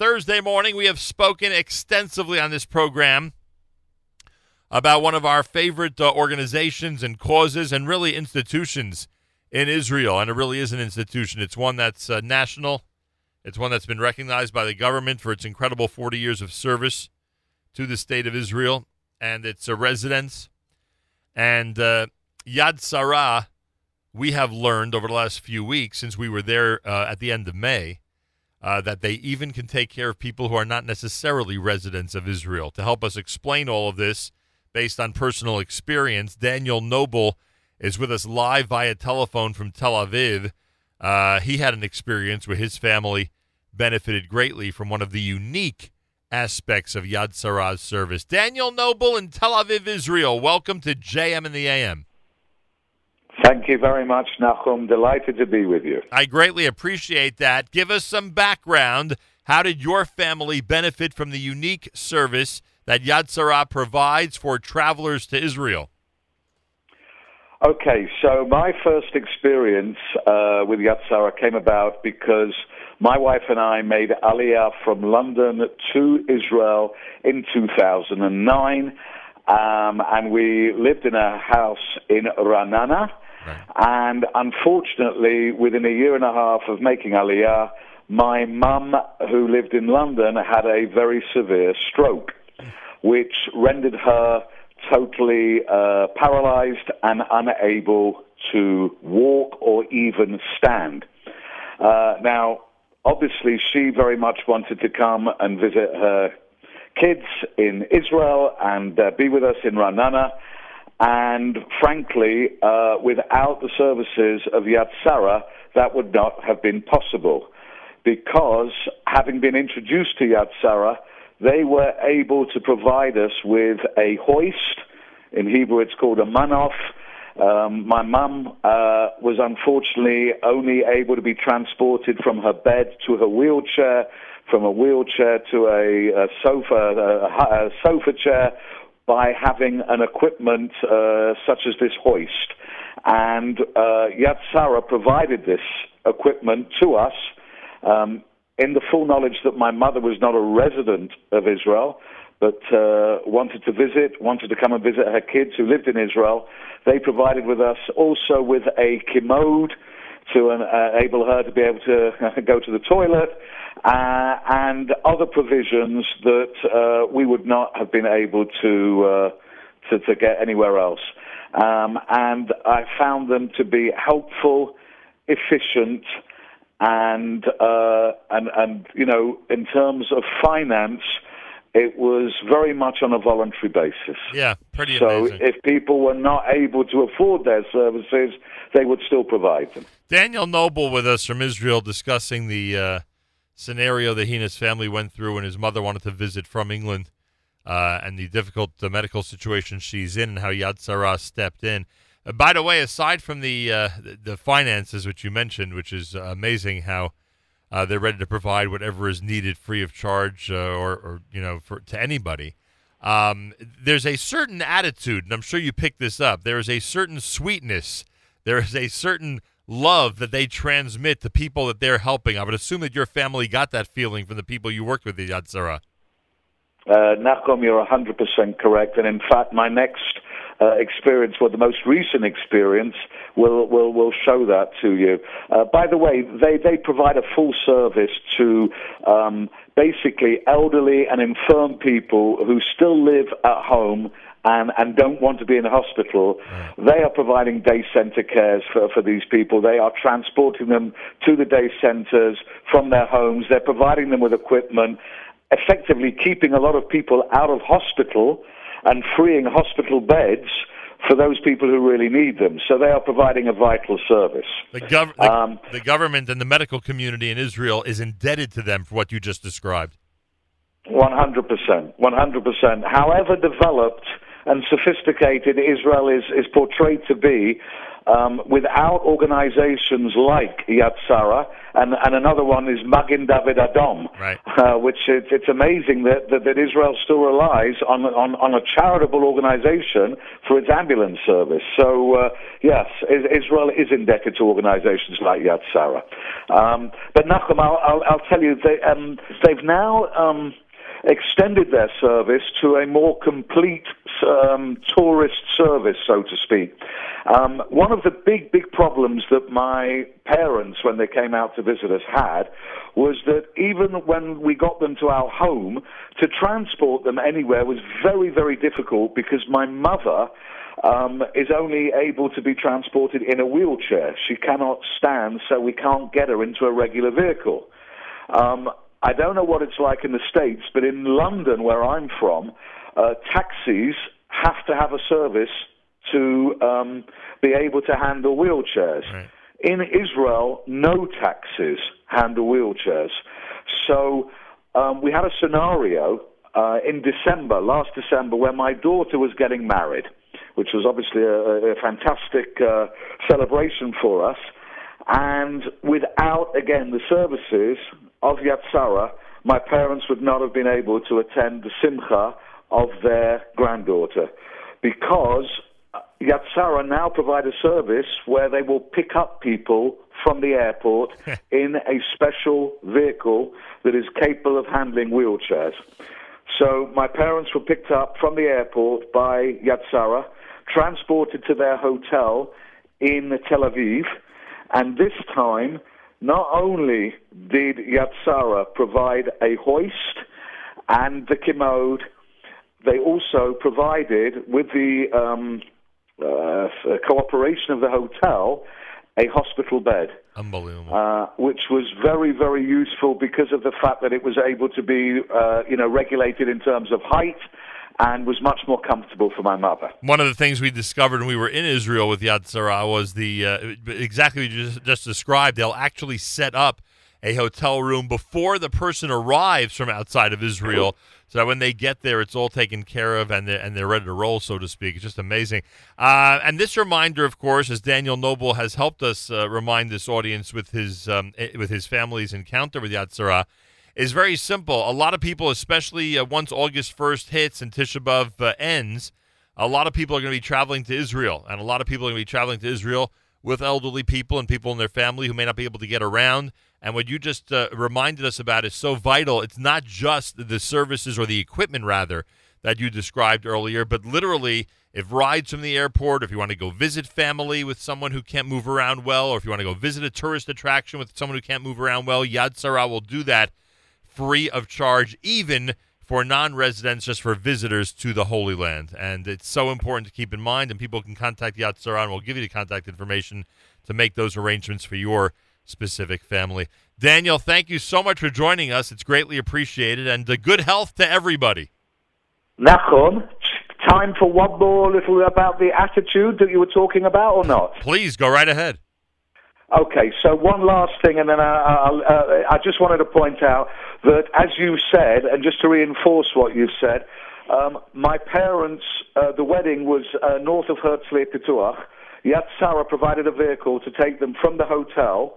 Thursday morning, we have spoken extensively on this program about one of our favorite uh, organizations and causes and really institutions in Israel. And it really is an institution. It's one that's uh, national, it's one that's been recognized by the government for its incredible 40 years of service to the state of Israel and its uh, residents. And uh, Yad Sarah, we have learned over the last few weeks since we were there uh, at the end of May. Uh, that they even can take care of people who are not necessarily residents of Israel. To help us explain all of this based on personal experience, Daniel Noble is with us live via telephone from Tel Aviv. Uh, he had an experience where his family benefited greatly from one of the unique aspects of Yad Sarah's service. Daniel Noble in Tel Aviv, Israel. Welcome to JM in the AM. Thank you very much, Nachum. Delighted to be with you. I greatly appreciate that. Give us some background. How did your family benefit from the unique service that Yad Sarah provides for travelers to Israel? Okay, so my first experience uh, with Yad Sarah came about because my wife and I made Aliyah from London to Israel in 2009, um, and we lived in a house in Ra'anana. And unfortunately, within a year and a half of making Aliyah, my mum, who lived in London, had a very severe stroke, which rendered her totally uh, paralyzed and unable to walk or even stand. Uh, now, obviously, she very much wanted to come and visit her kids in Israel and uh, be with us in Ra'anana. And frankly, uh, without the services of Yad Sarah, that would not have been possible. Because having been introduced to Yad Sarah, they were able to provide us with a hoist. In Hebrew, it's called a manof. Um, my mum uh, was unfortunately only able to be transported from her bed to her wheelchair, from a wheelchair to a, a sofa, a, a, sofa chair, by having an equipment uh, such as this hoist. And uh, Yad Sarah provided this equipment to us um, in the full knowledge that my mother was not a resident of Israel, but uh, wanted to visit, wanted to come and visit her kids who lived in Israel. They provided with us also with a commode to uh, enable her to be able to go to the toilet uh, and other provisions that uh, we would not have been able to, uh, to, to, get anywhere else. Um, and I found them to be helpful, efficient, and, uh, and, and, you know, in terms of finance, it was very much on a voluntary basis. Yeah, pretty so amazing. So if people were not able to afford their services, they would still provide them. Daniel Noble with us from Israel discussing the uh, scenario that he and his family went through when his mother wanted to visit from England uh, and the difficult uh, medical situation she's in and how Yad Sarah stepped in. Uh, by the way, aside from the, uh, the finances, which you mentioned, which is amazing how uh, they're ready to provide whatever is needed free of charge uh, or, or, you know, for, to anybody. Um, there's a certain attitude, and I'm sure you picked this up. There is a certain sweetness. There is a certain love that they transmit to people that they're helping. I would assume that your family got that feeling from the people you worked with at Yad Sarah. Uh, Nachum, you're 100% correct. And in fact, my next uh, experience, or the most recent experience, will, will, will show that to you. Uh, by the way, they, they provide a full service to um, basically elderly and infirm people who still live at home and, and don't want to be in a hospital, they are providing day center cares for, for these people. They are transporting them to the day centers from their homes. They're providing them with equipment, effectively keeping a lot of people out of hospital and freeing hospital beds for those people who really need them. So they are providing a vital service. The, gov- the, um, the government and the medical community in Israel is indebted to them for what you just described. 100%. 100%. However developed and sophisticated Israel is, is portrayed to be, um, without organizations like Yad Sarah, and, and another one is Magen David Adom, right. uh, which it's, it's amazing that, that, that, Israel still relies on, on, on, a charitable organization for its ambulance service. So, uh, yes, Israel is indebted to organizations like Yad Sarah. Um, but Nachum, I'll, I'll, I'll, tell you, they, um, they've now um, extended their service to a more complete um, tourist service, so to speak. Um, one of the big, big problems that my parents, when they came out to visit us, had was that even when we got them to our home, to transport them anywhere was very, very difficult because my mother um, is only able to be transported in a wheelchair. She cannot stand, so we can't get her into a regular vehicle. Um, I don't know what it's like in the States, but in London, where I'm from, uh, taxis have to have a service to um, be able to handle wheelchairs. Right. In Israel, no taxis handle wheelchairs. So um, we had a scenario uh, in December, last December, where my daughter was getting married, which was obviously a, a fantastic uh, celebration for us. And without, again, the services of Yad Sarah, my parents would not have been able to attend the simcha of their granddaughter because Yad Sarah now provide a service where they will pick up people from the airport in a special vehicle that is capable of handling wheelchairs. So my parents were picked up from the airport by Yad Sarah, transported to their hotel in Tel Aviv, and this time not only did Yad Sarah provide a hoist and the commode, they also provided, with the um, uh, cooperation of the hotel, a hospital bed. Unbelievable. Uh, which was very, very useful because of the fact that it was able to be, uh, you know, regulated in terms of height and was much more comfortable for my mother. One of the things we discovered when we were in Israel with Yad Sarah was the uh, exactly what you just, just described. They'll actually set up a hotel room before the person arrives from outside of Israel. So that when they get there, it's all taken care of and they're, and they're ready to roll, so to speak. It's just amazing. Uh, and this reminder, of course, as Daniel Noble has helped us uh, remind this audience with his um, eh, with his family's encounter with Yad Sarah, is very simple. A lot of people, especially uh, once August 1st hits and Tisha B'Av uh, ends, a lot of people are going to be traveling to Israel. And a lot of people are going to be traveling to Israel with elderly people and people in their family who may not be able to get around. And what you just uh, reminded us about is so vital. It's not just the services or the equipment, rather, that you described earlier, but literally, if rides from the airport, if you want to go visit family with someone who can't move around well, or if you want to go visit a tourist attraction with someone who can't move around well, Yad Sarah will do that free of charge, even for non residents, just for visitors to the Holy Land. And it's so important to keep in mind. And people can contact Yad Sarah, and we'll give you the contact information to make those arrangements for your specific family. Daniel, thank you so much for joining us. It's greatly appreciated, and uh, good health to everybody. Nachum, time for one more little about the attitude that you were talking about, or not? Please go right ahead. Okay, so one last thing, and then I, I, uh, I just wanted to point out that, as you said, and just to reinforce what you said, um, my parents, uh, the wedding was uh, north of Herzliya. Yad Sarah provided a vehicle to take them from the hotel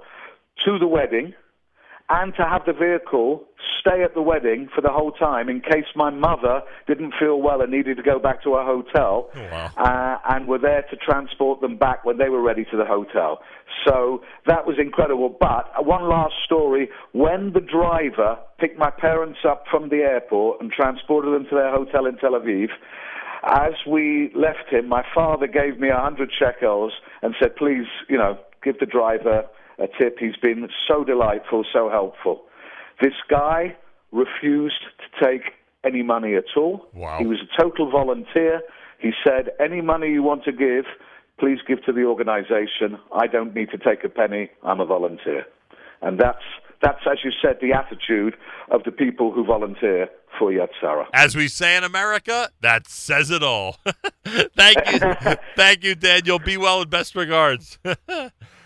to the wedding and to have the vehicle stay at the wedding for the whole time in case my mother didn't feel well and needed to go back to her hotel, oh, wow. uh, and were there to transport them back when they were ready to the hotel. So that was incredible. But uh, one last story: when the driver picked my parents up from the airport and transported them to their hotel in Tel Aviv. As we left him, my father gave me a hundred shekels and said, "Please, you know, give the driver a tip. He's been so delightful, so helpful. This guy refused to take any money at all. Wow. He was a total volunteer. He said, Any money you want to give, please give to the organization. I don't need to take a penny. I'm a volunteer. And that's, that's as you said, the attitude of the people who volunteer for Yad Sarah. As we say in America, that says it all. Thank you. Thank you, Daniel. Be well and best regards.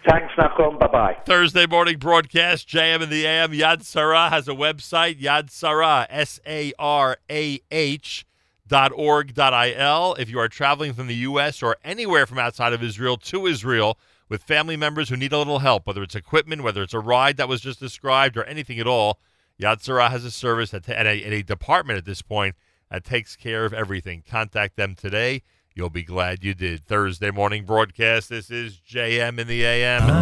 Thanks, Nachum. Bye bye. Thursday morning broadcast, JM in the AM. Yad Sarah has a website, Yad Sarah, S A R A H dot org dot il. If you are traveling from the U.S. or anywhere from outside of Israel to Israel with family members who need a little help, whether it's equipment, whether it's a ride that was just described, or anything at all, Yad Sarah has a service that, and, a, and a department at this point that takes care of everything. Contact them today. You'll be glad you did. Thursday morning broadcast. This is JM in the AM.